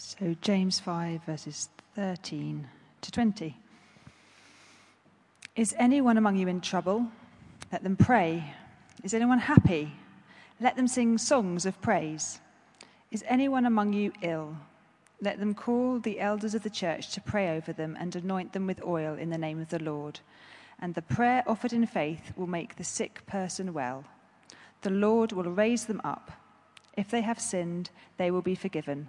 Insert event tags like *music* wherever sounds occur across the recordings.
So, James 5, verses 13 to 20. Is anyone among you in trouble? Let them pray. Is anyone happy? Let them sing songs of praise. Is anyone among you ill? Let them call the elders of the church to pray over them and anoint them with oil in the name of the Lord. And the prayer offered in faith will make the sick person well. The Lord will raise them up. If they have sinned, they will be forgiven.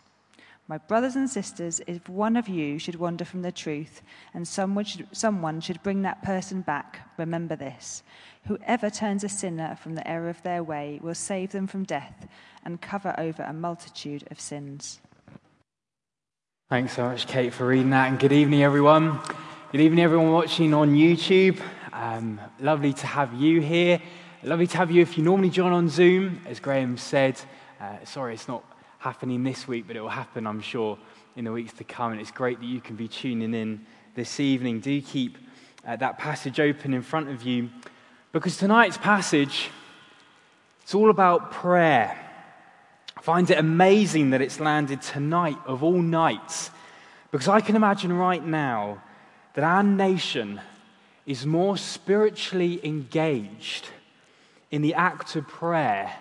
My brothers and sisters, if one of you should wander from the truth, and someone should, someone should bring that person back, remember this. Whoever turns a sinner from the error of their way will save them from death and cover over a multitude of sins. Thanks so much, Kate, for reading that. And good evening, everyone. Good evening, everyone watching on YouTube. Um, lovely to have you here. Lovely to have you if you normally join on Zoom. As Graham said, uh, sorry, it's not happening this week, but it will happen, I'm sure, in the weeks to come. And it's great that you can be tuning in this evening. Do keep uh, that passage open in front of you because tonight's passage it's all about prayer. I find it amazing that it's landed tonight of all nights because I can imagine right now that our nation is more spiritually engaged in the act of prayer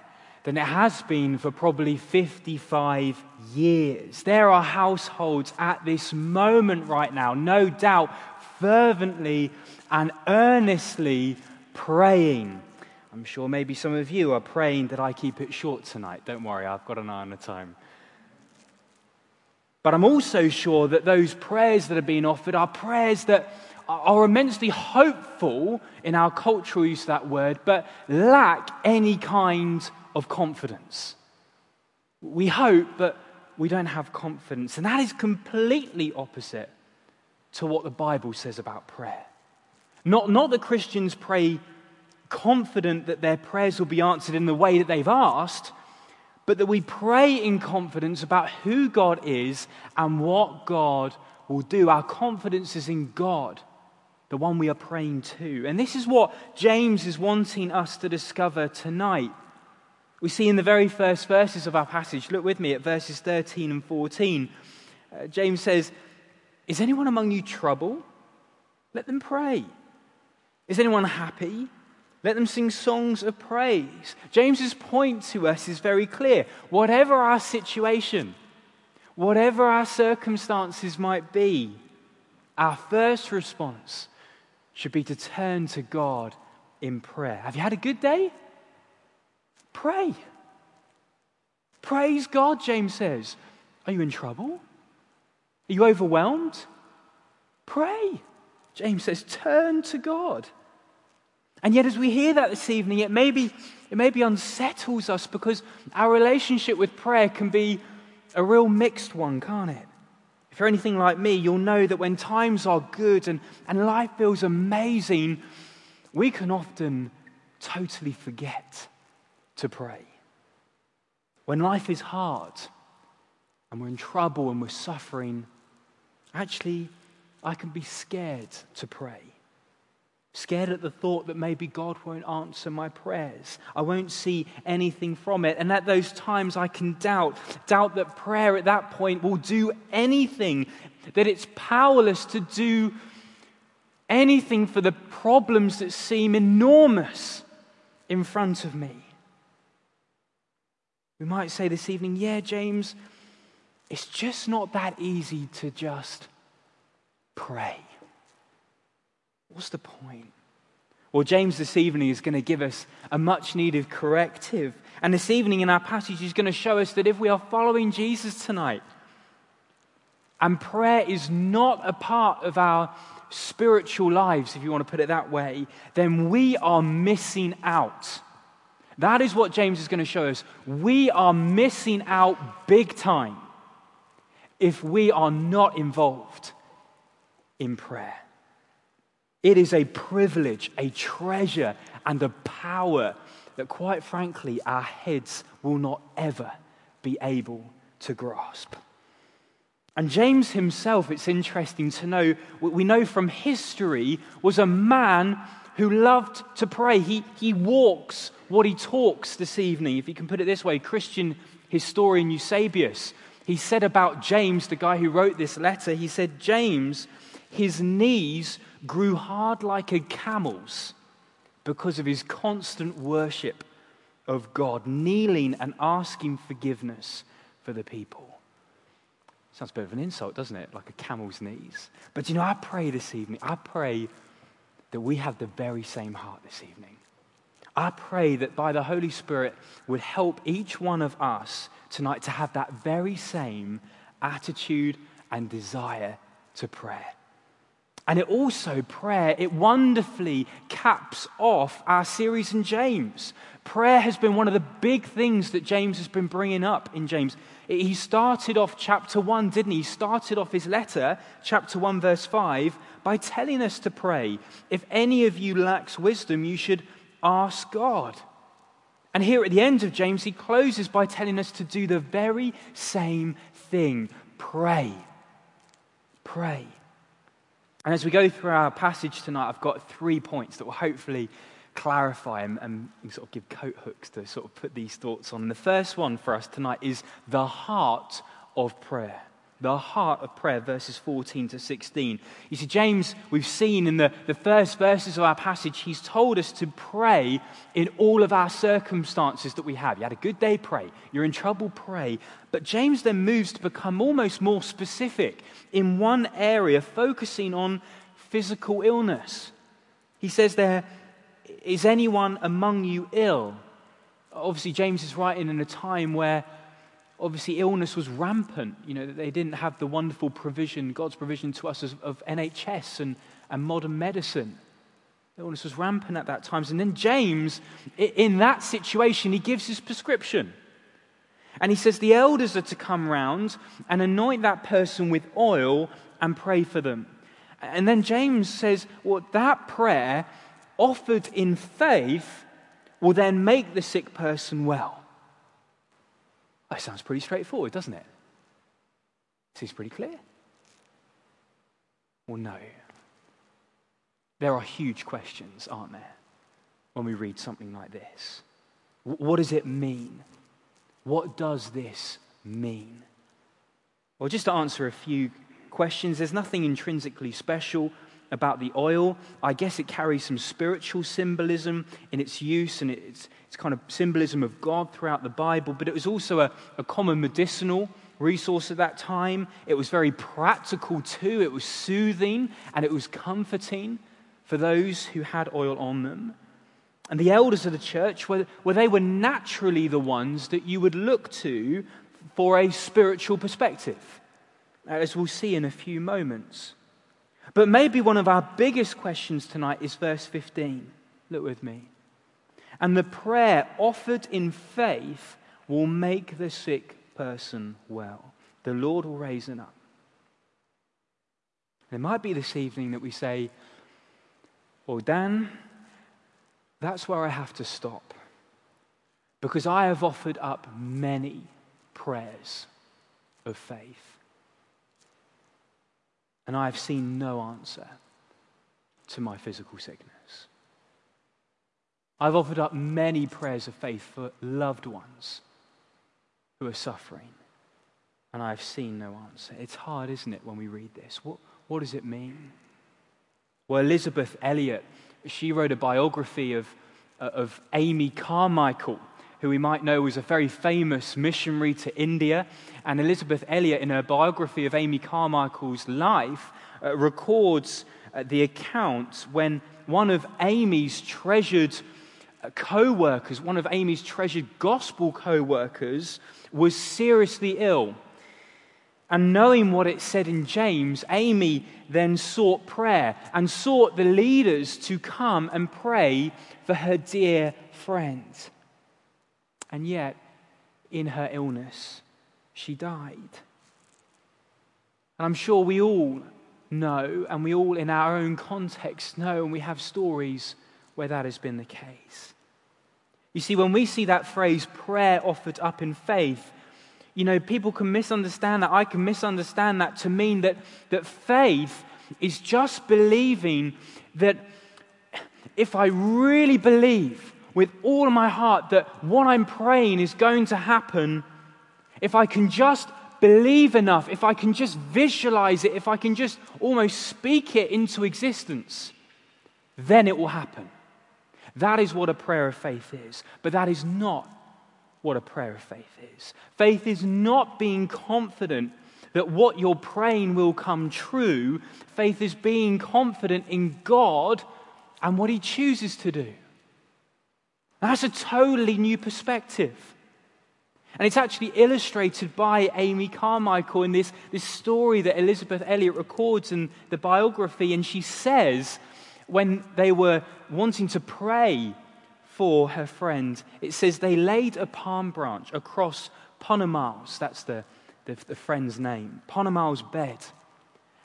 than it has been for probably 55 years. There are households at this moment right now, no doubt, fervently and earnestly praying. I'm sure maybe some of you are praying that I keep it short tonight. Don't worry, I've got an eye on the time. But I'm also sure that those prayers that are being offered are prayers that are immensely hopeful in our cultural use of that word, but lack any kind of confidence. We hope, but we don't have confidence. And that is completely opposite to what the Bible says about prayer. Not, not that Christians pray confident that their prayers will be answered in the way that they've asked, but that we pray in confidence about who God is and what God will do. Our confidence is in God, the one we are praying to. And this is what James is wanting us to discover tonight. We see in the very first verses of our passage, look with me at verses 13 and 14. Uh, James says, Is anyone among you troubled? Let them pray. Is anyone happy? Let them sing songs of praise. James's point to us is very clear. Whatever our situation, whatever our circumstances might be, our first response should be to turn to God in prayer. Have you had a good day? Pray. Praise God, James says. Are you in trouble? Are you overwhelmed? Pray. James says, turn to God. And yet, as we hear that this evening, it maybe, it maybe unsettles us because our relationship with prayer can be a real mixed one, can't it? If you're anything like me, you'll know that when times are good and, and life feels amazing, we can often totally forget to pray. When life is hard and we're in trouble and we're suffering, actually, I can be scared to pray. Scared at the thought that maybe God won't answer my prayers. I won't see anything from it. And at those times, I can doubt. Doubt that prayer at that point will do anything, that it's powerless to do anything for the problems that seem enormous in front of me. We might say this evening, yeah, James, it's just not that easy to just pray. What's the point? Well, James this evening is going to give us a much needed corrective. And this evening in our passage, he's going to show us that if we are following Jesus tonight, and prayer is not a part of our spiritual lives, if you want to put it that way, then we are missing out. That is what James is going to show us. We are missing out big time if we are not involved in prayer. It is a privilege, a treasure, and a power that, quite frankly, our heads will not ever be able to grasp. And James himself, it's interesting to know, we know from history, was a man who loved to pray. He, he walks what he talks this evening. If you can put it this way, Christian historian Eusebius, he said about James, the guy who wrote this letter, he said, James, his knees grew hard like a camel's because of his constant worship of God, kneeling and asking forgiveness for the people. Sounds a bit of an insult, doesn't it? Like a camel's knees. But you know, I pray this evening, I pray that we have the very same heart this evening. I pray that by the Holy Spirit would help each one of us tonight to have that very same attitude and desire to prayer. And it also, prayer, it wonderfully caps off our series in James. Prayer has been one of the big things that James has been bringing up in James. He started off chapter 1, didn't he? He started off his letter, chapter 1, verse 5, by telling us to pray. If any of you lacks wisdom, you should ask God. And here at the end of James, he closes by telling us to do the very same thing pray. Pray. And as we go through our passage tonight, I've got three points that will hopefully clarify and, and, sort of give coat hooks to sort of put these thoughts on. The first one for us tonight is the heart of prayer. The heart of prayer, verses 14 to 16. You see, James, we've seen in the, the first verses of our passage, he's told us to pray in all of our circumstances that we have. You had a good day, pray. You're in trouble, pray. But James then moves to become almost more specific in one area, focusing on physical illness. He says there, Is anyone among you ill? Obviously, James is writing in a time where obviously illness was rampant. You know, they didn't have the wonderful provision, God's provision to us of NHS and, and modern medicine. Illness was rampant at that time. And then James, in that situation, he gives his prescription. And he says the elders are to come round and anoint that person with oil and pray for them. And then James says, well, that prayer offered in faith will then make the sick person well. That sounds pretty straightforward, doesn't it? Seems pretty clear. Well, no. There are huge questions, aren't there, when we read something like this? What does it mean? What does this mean? Well, just to answer a few questions, there's nothing intrinsically special about the oil. I guess it carries some spiritual symbolism in its use, and it's, it's kind of symbolism of God throughout the Bible, but it was also a, a common medicinal resource at that time. It was very practical too, it was soothing and it was comforting for those who had oil on them. And the elders of the church, where, they were naturally the ones that you would look to for a spiritual perspective, as we'll see in a few moments. But maybe one of our biggest questions tonight is verse 15. Look with me. And the prayer offered in faith will make the sick person well. The Lord will raise him up. It might be this evening that we say, Well, Dan, that's where I have to stop. Because I have offered up many prayers of faith. And I have seen no answer to my physical sickness. I've offered up many prayers of faith for loved ones who are suffering, and I've seen no answer. It's hard, isn't it, when we read this? What, what does it mean? Well, Elisabeth Elliot she wrote a biography of, of Amy Carmichael, who we might know was a very famous missionary to India. And Elisabeth Elliot, in her biography of Amy Carmichael's life, uh, records uh, the account when one of Amy's treasured uh, co workers, one of Amy's treasured gospel co workers, was seriously ill. And knowing what it said in James, Amy then sought prayer and sought the leaders to come and pray for her dear friend. And yet, in her illness, she died. And I'm sure we all know, and we all, in our own context, know, and we have stories where that has been the case. You see, when we see that phrase, prayer offered up in faith, you know, people can misunderstand that. I can misunderstand that to mean that, that faith is just believing that if I really believe with all my heart that what I'm praying is going to happen, if I can just believe enough, if I can just visualize it, if I can just almost speak it into existence, then it will happen. That is what a prayer of faith is. But that is not what a prayer of faith is. Faith is not being confident that what you're praying will come true. Faith is being confident in God and what He chooses to do. That's a totally new perspective. And it's actually illustrated by Amy Carmichael in this, this story that Elisabeth Elliot records in the biography. And she says, when they were wanting to pray for her friend, it says they laid a palm branch across Ponnamal's, that's the, the, the friend's name, Ponnamal's bed,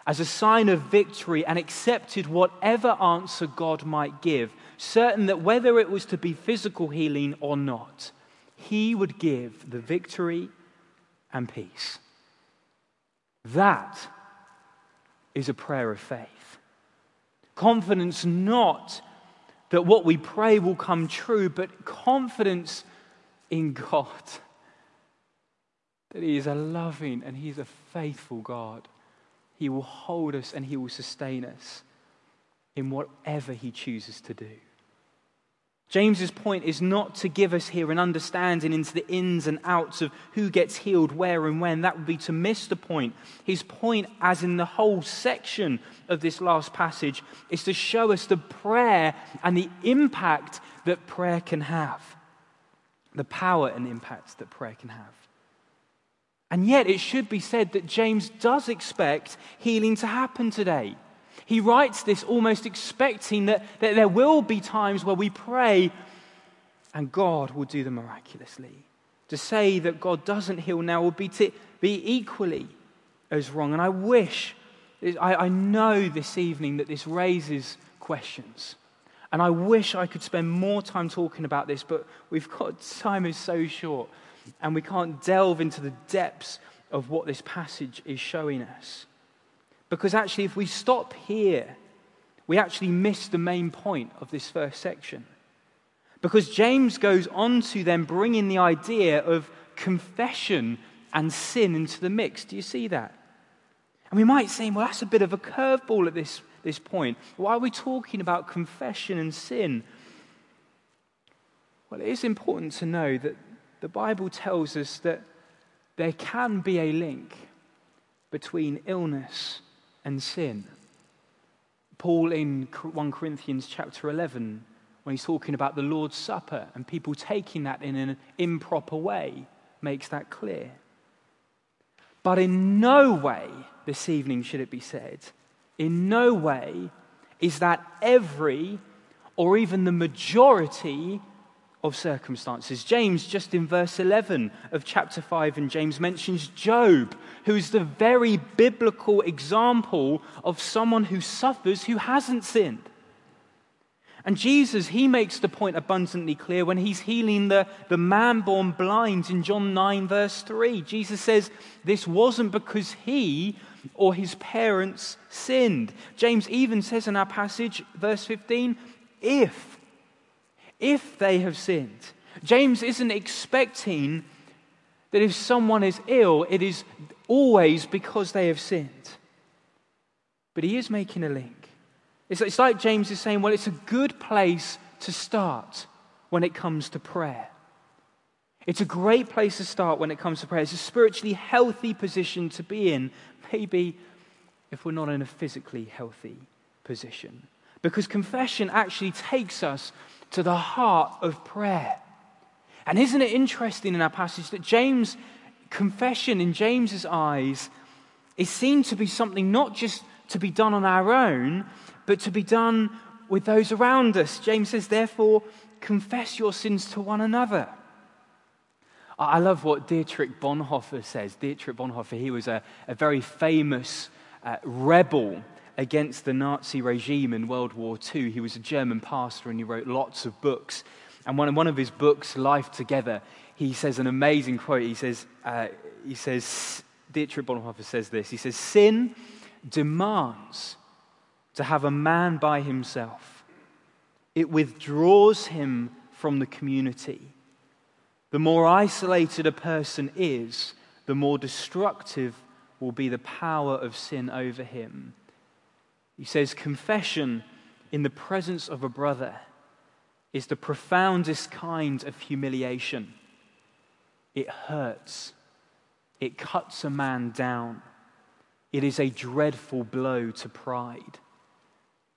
as a sign of victory and accepted whatever answer God might give, certain that whether it was to be physical healing or not, he would give the victory and peace. That is a prayer of faith. Confidence not that what we pray will come true, but confidence in God. *laughs* That He is a loving and He's a faithful God. He will hold us and He will sustain us in whatever He chooses to do. James's point is not to give us here an understanding into the ins and outs of who gets healed where and when. That would be to miss the point. His point, as in the whole section of this last passage, is to show us the prayer and the impact that prayer can have. The power and impact that prayer can have. And yet, it should be said that James does expect healing to happen today. He writes this almost expecting that, that there will be times where we pray and God will do the miraculously. To say that God doesn't heal now would be to be equally as wrong. And I wish, I, I know this evening that this raises questions. And I wish I could spend more time talking about this, but we've got *laughs* time is so short, and we can't delve into the depths of what this passage is showing us. Because actually, if we stop here, we actually miss the main point of this first section. Because James goes on to then bring in the idea of confession and sin into the mix. Do you see that? And we might say, well, that's a bit of a curveball at this, this point. Why are we talking about confession and sin? Well, it is important to know that the Bible tells us that there can be a link between illness and sin. Paul in 1 Corinthians chapter 11, when he's talking about the Lord's Supper and people taking that in an improper way, makes that clear. But in no way, this evening should it be said, in no way is that every or even the majority of circumstances. James, just in verse 11 of chapter 5, and James mentions Job, who is the very biblical example of someone who suffers who hasn't sinned. And Jesus, he makes the point abundantly clear when he's healing the, the man born blind in John 9, verse 3. Jesus says, This wasn't because he or his parents sinned. James even says in our passage, verse 15, if if they have sinned. James isn't expecting that if someone is ill, it is always because they have sinned. But he is making a link. It's, it's like James is saying, well, it's a good place to start when it comes to prayer. It's a great place to start when it comes to prayer. It's a spiritually healthy position to be in, maybe if we're not in a physically healthy position. Because confession actually takes us to the heart of prayer. And isn't it interesting in our passage that James' confession in James's eyes is seen to be something not just to be done on our own, but to be done with those around us. James says, therefore, confess your sins to one another. I love what Dietrich Bonhoeffer says. Dietrich Bonhoeffer, he was a, a very famous uh, rebel against the Nazi regime in World War II. He was a German pastor and he wrote lots of books. And one, one of his books, Life Together, he says an amazing quote. He says, uh, he says Dietrich Bonhoeffer says this. He says, Sin demands to have a man by himself, it withdraws him from the community. The more isolated a person is, the more destructive will be the power of sin over him. He says, Confession in the presence of a brother is the profoundest kind of humiliation. It hurts, it cuts a man down. It is a dreadful blow to pride.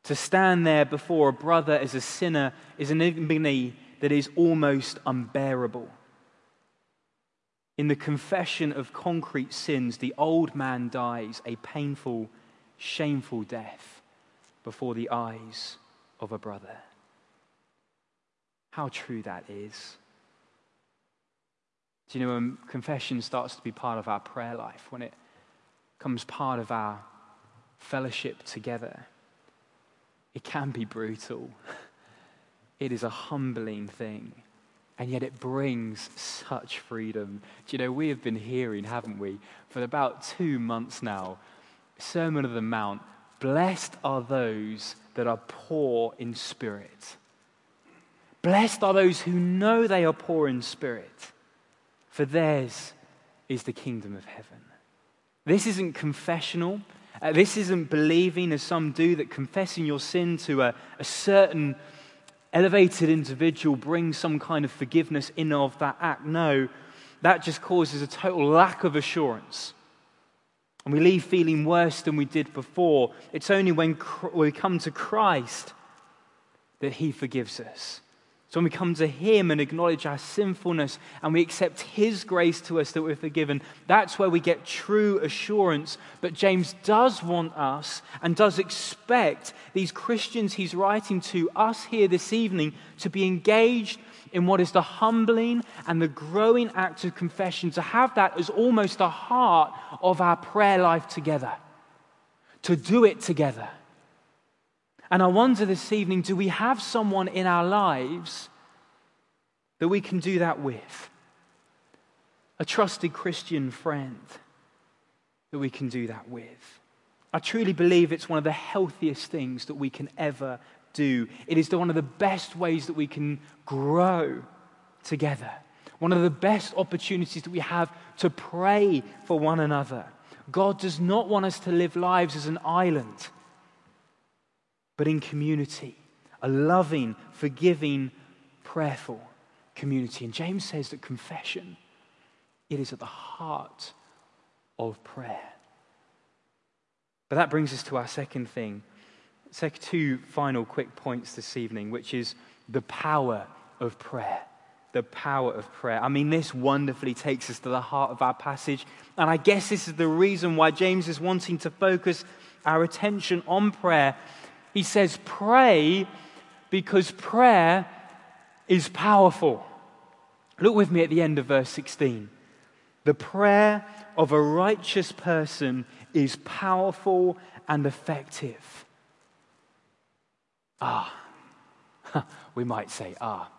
To stand there before a brother as a sinner is an ignominy that is almost unbearable. In the confession of concrete sins, the old man dies a painful, shameful death before the eyes of a brother. How true that is. Do you know when confession starts to be part of our prayer life, when it becomes part of our fellowship together, it can be brutal. *laughs* It is a humbling thing. And yet it brings such freedom. Do you know, we have been hearing, haven't we, for about two months now, Sermon of the Mount Blessed are those that are poor in spirit. Blessed are those who know they are poor in spirit, for theirs is the kingdom of heaven. This isn't confessional. Uh, this isn't believing, as some do, that confessing your sin to a, a certain elevated individual brings some kind of forgiveness in of that act. No, that just causes a total lack of assurance. And we leave feeling worse than we did before. It's only when we come to Christ that He forgives us. So when we come to Him and acknowledge our sinfulness and we accept His grace to us that we're forgiven, that's where we get true assurance. But James does want us and does expect these Christians he's writing to us here this evening to be engaged in what is the humbling and the growing act of confession, to have that as almost the heart of our prayer life together, to do it together. And I wonder this evening do we have someone in our lives that we can do that with? A trusted Christian friend that we can do that with. I truly believe it's one of the healthiest things that we can ever do. It is one of the best ways that we can grow together. One of the best opportunities that we have to pray for one another. God does not want us to live lives as an island but in community, a loving, forgiving, prayerful community. And James says that confession, it is at the heart of prayer. But that brings us to our second thing, second, two final quick points this evening, which is the power of prayer. The power of prayer. I mean, this wonderfully takes us to the heart of our passage. And I guess this is the reason why James is wanting to focus our attention on prayer he says, pray because prayer is powerful. Look with me at the end of verse 16. The prayer of a righteous person is powerful and effective. Ah, *laughs* we might say, ah.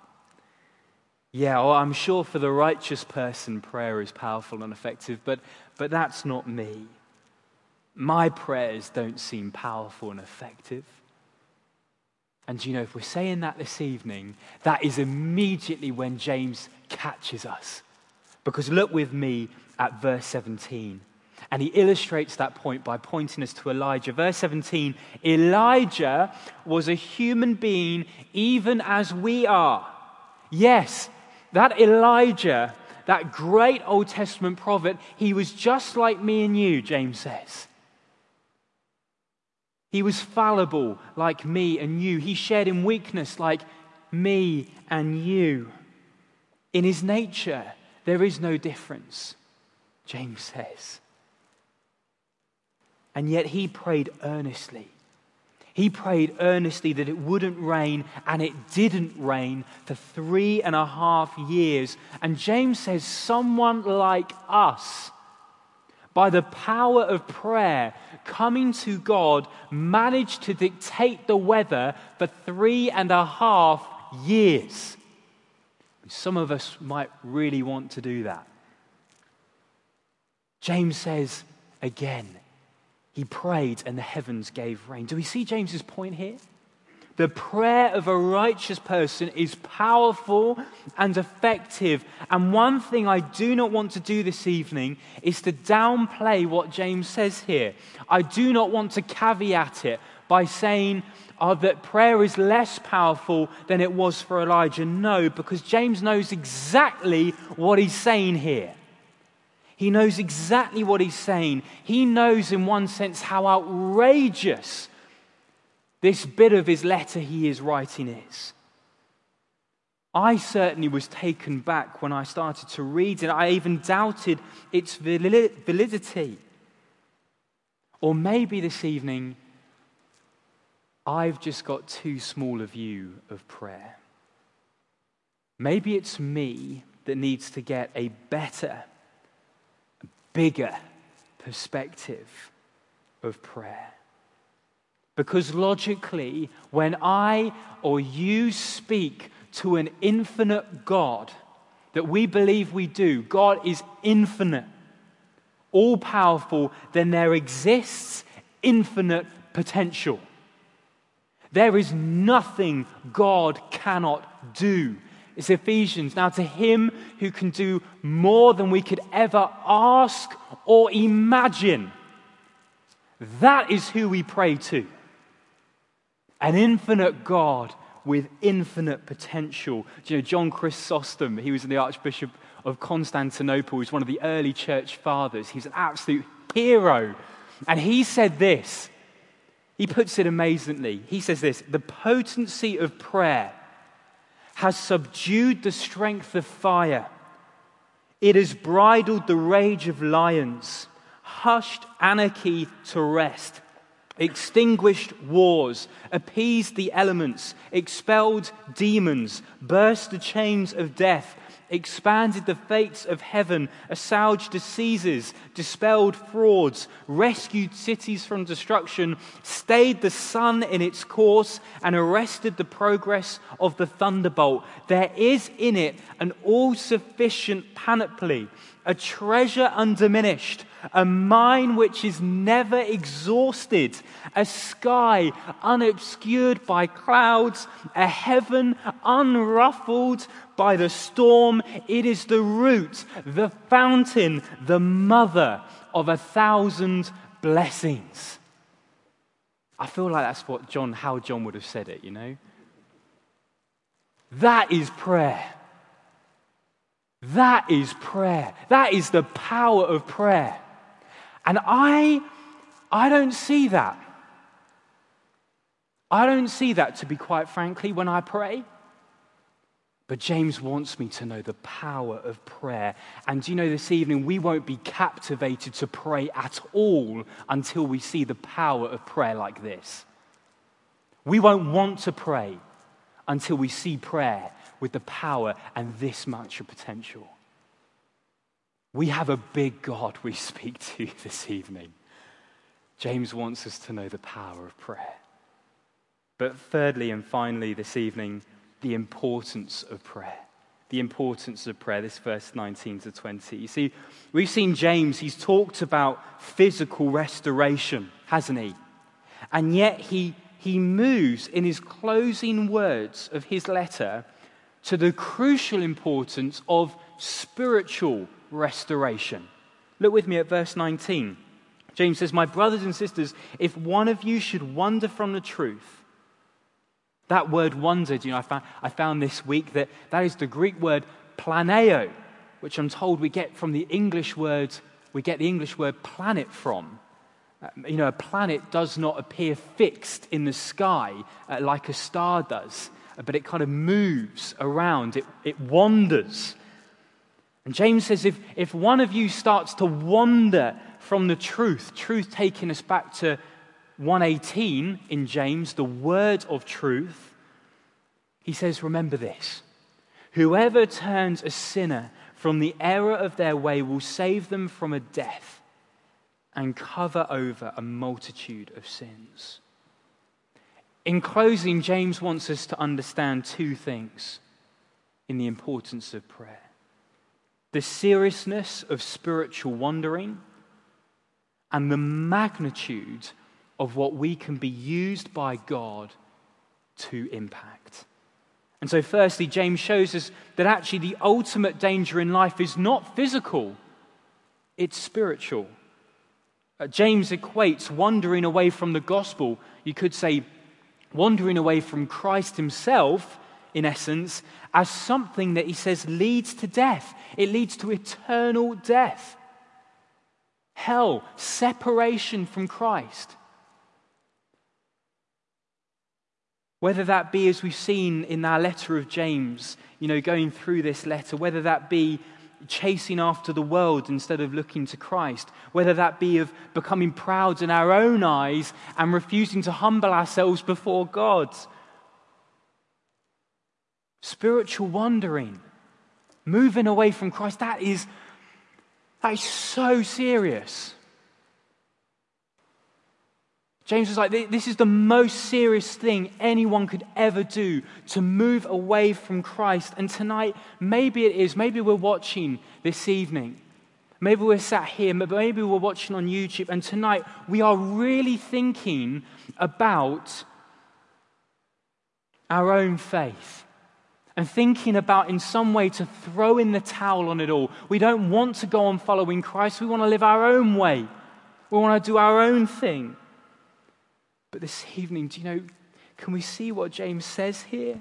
Yeah, well, I'm sure for the righteous person, prayer is powerful and effective, but, but that's not me. My prayers don't seem powerful and effective. And you know, if we're saying that this evening, that is immediately when James catches us. Because look with me at verse 17. And he illustrates that point by pointing us to Elijah. Verse 17 Elijah was a human being even as we are. Yes, that Elijah, that great Old Testament prophet, he was just like me and you, James says. He was fallible like me and you. He shared in weakness like me and you. In his nature, there is no difference, James says. And yet he prayed earnestly. He prayed earnestly that it wouldn't rain, and it didn't rain for three and a half years. And James says, Someone like us by the power of prayer, coming to God, managed to dictate the weather for three and a half years. Some of us might really want to do that. James says again, he prayed and the heavens gave rain. Do we see James's point here? The prayer of a righteous person is powerful and effective. And one thing I do not want to do this evening is to downplay what James says here. I do not want to caveat it by saying uh, that prayer is less powerful than it was for Elijah. No, because James knows exactly what he's saying here. He knows exactly what he's saying. He knows, in one sense, how outrageous this bit of his letter he is writing is. I certainly was taken back when I started to read it. I even doubted its validity. Or maybe this evening, I've just got too small a view of prayer. Maybe it's me that needs to get a better, bigger perspective of prayer. Because logically, when I or you speak to an infinite God, that we believe we do, God is infinite, all powerful, then there exists infinite potential. There is nothing God cannot do. It's Ephesians. Now, to him who can do more than we could ever ask or imagine, that is who we pray to an infinite God with infinite potential. Do you know, John Chrysostom, he was the Archbishop of Constantinople, he was one of the early church fathers. He's an absolute hero. And he said this. He puts it amazingly. He says this The potency of prayer has subdued the strength of fire, it has bridled the rage of lions, hushed anarchy to rest extinguished wars, appeased the elements, expelled demons, burst the chains of death, expanded the fates of heaven, assuaged diseases, dispelled frauds, rescued cities from destruction, stayed the sun in its course, and arrested the progress of the thunderbolt. There is in it an all sufficient panoply, a treasure undiminished a mine which is never exhausted, a sky unobscured by clouds, a heaven unruffled by the storm. It is the root, the fountain, the mother of a thousand blessings. I feel like that's what John, how John would have said it, you know? That is prayer. That is prayer. That is the power of prayer. And I, I don't see that. I don't see that, to be quite frankly, when I pray. But James wants me to know the power of prayer. And you know, this evening, we won't be captivated to pray at all until we see the power of prayer like this. We won't want to pray until we see prayer with the power and this much of potential. We have a big God we speak to *laughs* this evening. James wants us to know the power of prayer. But thirdly and finally, this evening, the importance of prayer. The importance of prayer, this verse 19 to 20. You see, we've seen James, he's talked about physical restoration, hasn't he? And yet he, he moves in his closing words of his letter to the crucial importance of spiritual restoration. Look with me at verse 19. James says, My brothers and sisters, if one of you should wander from the truth, that word wandered, you know, I found, I found this week that that is the Greek word planeo, which I'm told we get from the English word, we get the English word planet from. Uh, you know, a planet does not appear fixed in the sky uh, like a star does, but it kind of moves around, it, it wanders. And James says if, if one of you starts to wander from the truth, truth taking us back to 118 in James, the word of truth, he says, Remember this. Whoever turns a sinner from the error of their way will save them from a death and cover over a multitude of sins. In closing, James wants us to understand two things in the importance of prayer the seriousness of spiritual wandering and the magnitude of what we can be used by God to impact. And so, firstly, James shows us that actually the ultimate danger in life is not physical, it's spiritual. Uh, James equates wandering away from the gospel, you could say wandering away from Christ himself, in essence, as something that he says leads to death. It leads to eternal death, hell, separation from Christ. Whether that be, as we've seen in our letter of James, you know, going through this letter, whether that be chasing after the world instead of looking to Christ, whether that be of becoming proud in our own eyes and refusing to humble ourselves before God. Spiritual wandering, moving away from Christ, that is, that is so serious. James was like, This is the most serious thing anyone could ever do to move away from Christ. And tonight, maybe it is. Maybe we're watching this evening. Maybe we're sat here. Maybe we're watching on YouTube. And tonight, we are really thinking about our own faith and thinking about in some way to throw in the towel on it all. We don't want to go on following Christ. We want to live our own way, we want to do our own thing. But this evening, do you know, can we see what James says here?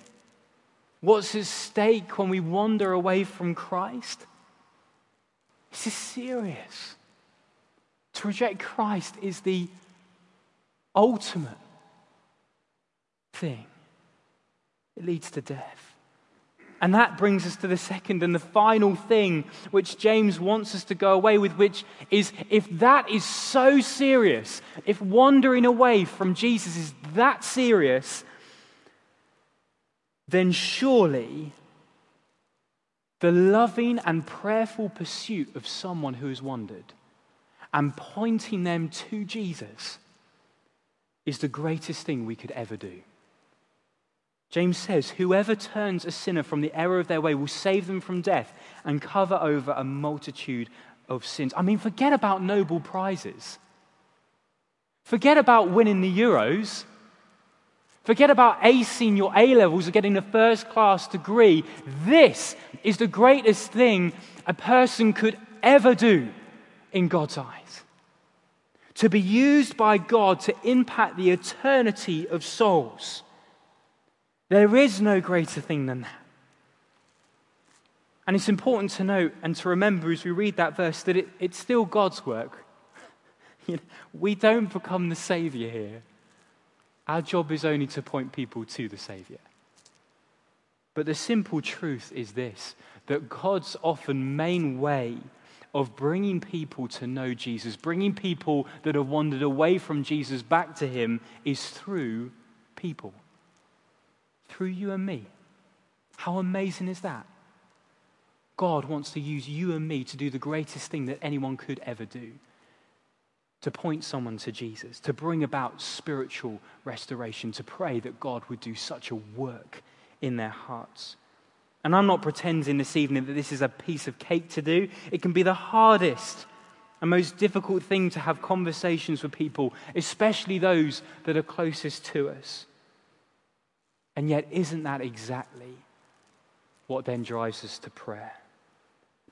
What's at stake when we wander away from Christ? This is serious. To reject Christ is the ultimate thing, it leads to death. And that brings us to the second and the final thing which James wants us to go away with, which is if that is so serious, if wandering away from Jesus is that serious, then surely the loving and prayerful pursuit of someone who has wandered and pointing them to Jesus is the greatest thing we could ever do. James says, Whoever turns a sinner from the error of their way will save them from death and cover over a multitude of sins. I mean, forget about Nobel Prizes. Forget about winning the Euros. Forget about acing your A levels or getting a first class degree. This is the greatest thing a person could ever do in God's eyes. To be used by God to impact the eternity of souls. There is no greater thing than that. And it's important to note and to remember as we read that verse that it, it's still God's work. *laughs* we don't become the Savior here. Our job is only to point people to the Savior. But the simple truth is this that God's often main way of bringing people to know Jesus, bringing people that have wandered away from Jesus back to Him, is through people through you and me. How amazing is that? God wants to use you and me to do the greatest thing that anyone could ever do to point someone to Jesus, to bring about spiritual restoration, to pray that God would do such a work in their hearts. And I'm not pretending this evening that this is a piece of cake to do. It can be the hardest and most difficult thing to have conversations with people, especially those that are closest to us. And yet, isn't that exactly what then drives us to prayer?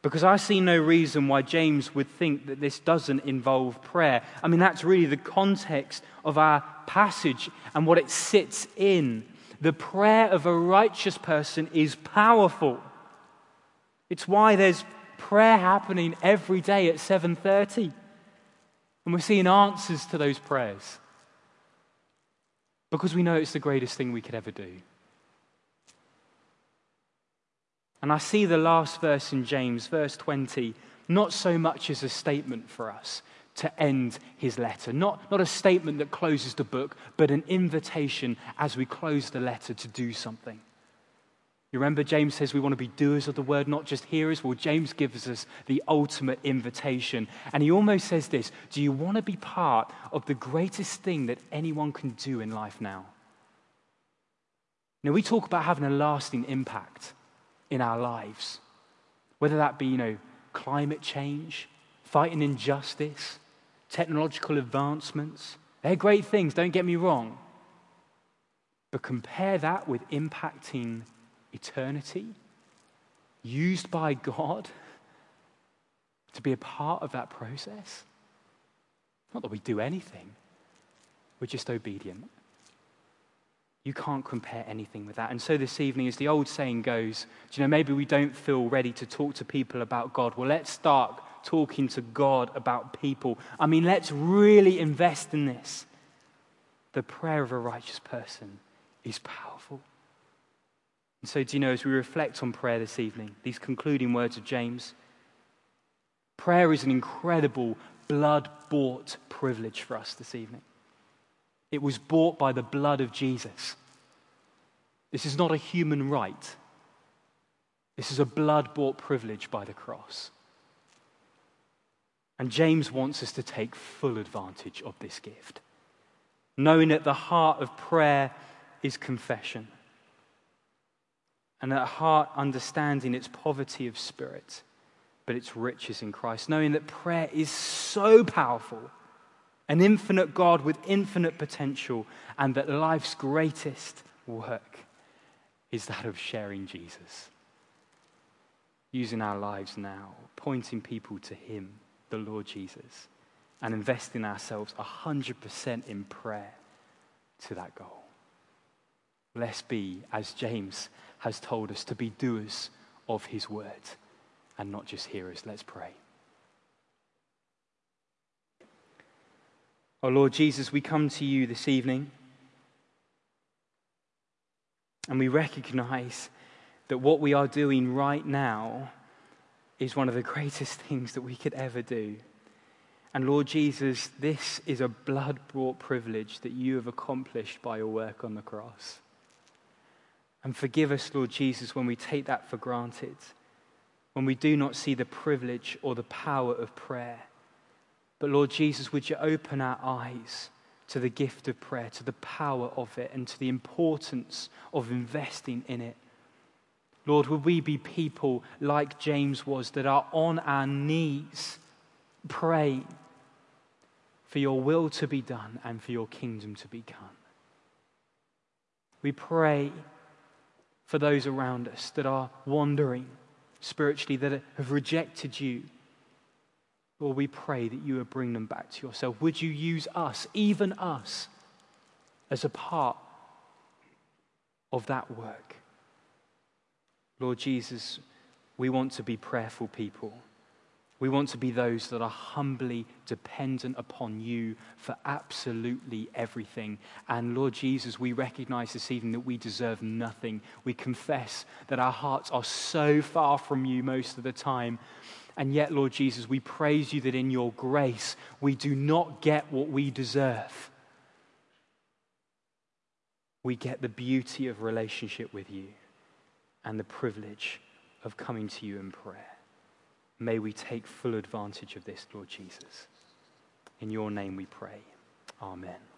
Because I see no reason why James would think that this doesn't involve prayer. I mean, that's really the context of our passage and what it sits in. The prayer of a righteous person is powerful. It's why there's prayer happening every day at 7:30. And we're seeing answers to those prayers because we know it's the greatest thing we could ever do. And I see the last verse in James, verse 20, not so much as a statement for us to end his letter. Not, not a statement that closes the book, but an invitation as we close the letter to do something. You remember, James says we want to be doers of the word, not just hearers? Well, James gives us the ultimate invitation. And he almost says this Do you want to be part of the greatest thing that anyone can do in life now? Now, we talk about having a lasting impact in our lives, whether that be, you know, climate change, fighting injustice, technological advancements. They're great things, don't get me wrong. But compare that with impacting eternity, used by God *laughs* to be a part of that process. Not that we do anything, we're just obedient. You can't compare anything with that. And so this evening, as the old saying goes, do you know, maybe we don't feel ready to talk to people about God. Well, let's start talking to God about people. I mean, let's really invest in this. The prayer of a righteous person is powerful. And so, do you know, as we reflect on prayer this evening, these concluding words of James, prayer is an incredible, blood bought privilege for us this evening. It was bought by the blood of Jesus. This is not a human right. This is a blood bought privilege by the cross. And James wants us to take full advantage of this gift, knowing that the heart of prayer is confession, and at heart understanding its poverty of spirit, but its riches in Christ, knowing that prayer is so powerful an infinite God with infinite potential, and that life's greatest work is that of sharing Jesus. Using our lives now, pointing people to Him, the Lord Jesus, and investing ourselves 100% in prayer to that goal. Let's be, as James has told us, to be doers of His word and not just hearers. Let's pray. Oh Lord Jesus, we come to you this evening and we recognize that what we are doing right now is one of the greatest things that we could ever do. And Lord Jesus, this is a blood brought privilege that you have accomplished by your work on the cross. And forgive us, Lord Jesus, when we take that for granted, when we do not see the privilege or the power of prayer. But Lord Jesus, would you open our eyes to the gift of prayer, to the power of it, and to the importance of investing in it? Lord, would we be people like James was that are on our knees praying for your will to be done and for your kingdom to be come? We pray for those around us that are wandering spiritually, that have rejected you Lord, we pray that you would bring them back to yourself. Would you use us, even us, as a part of that work? Lord Jesus, we want to be prayerful people. We want to be those that are humbly dependent upon you for absolutely everything. And Lord Jesus, we recognize this evening that we deserve nothing. We confess that our hearts are so far from you most of the time. And yet, Lord Jesus, we praise you that in your grace we do not get what we deserve. We get the beauty of relationship with you and the privilege of coming to you in prayer. May we take full advantage of this, Lord Jesus. In your name we pray. Amen.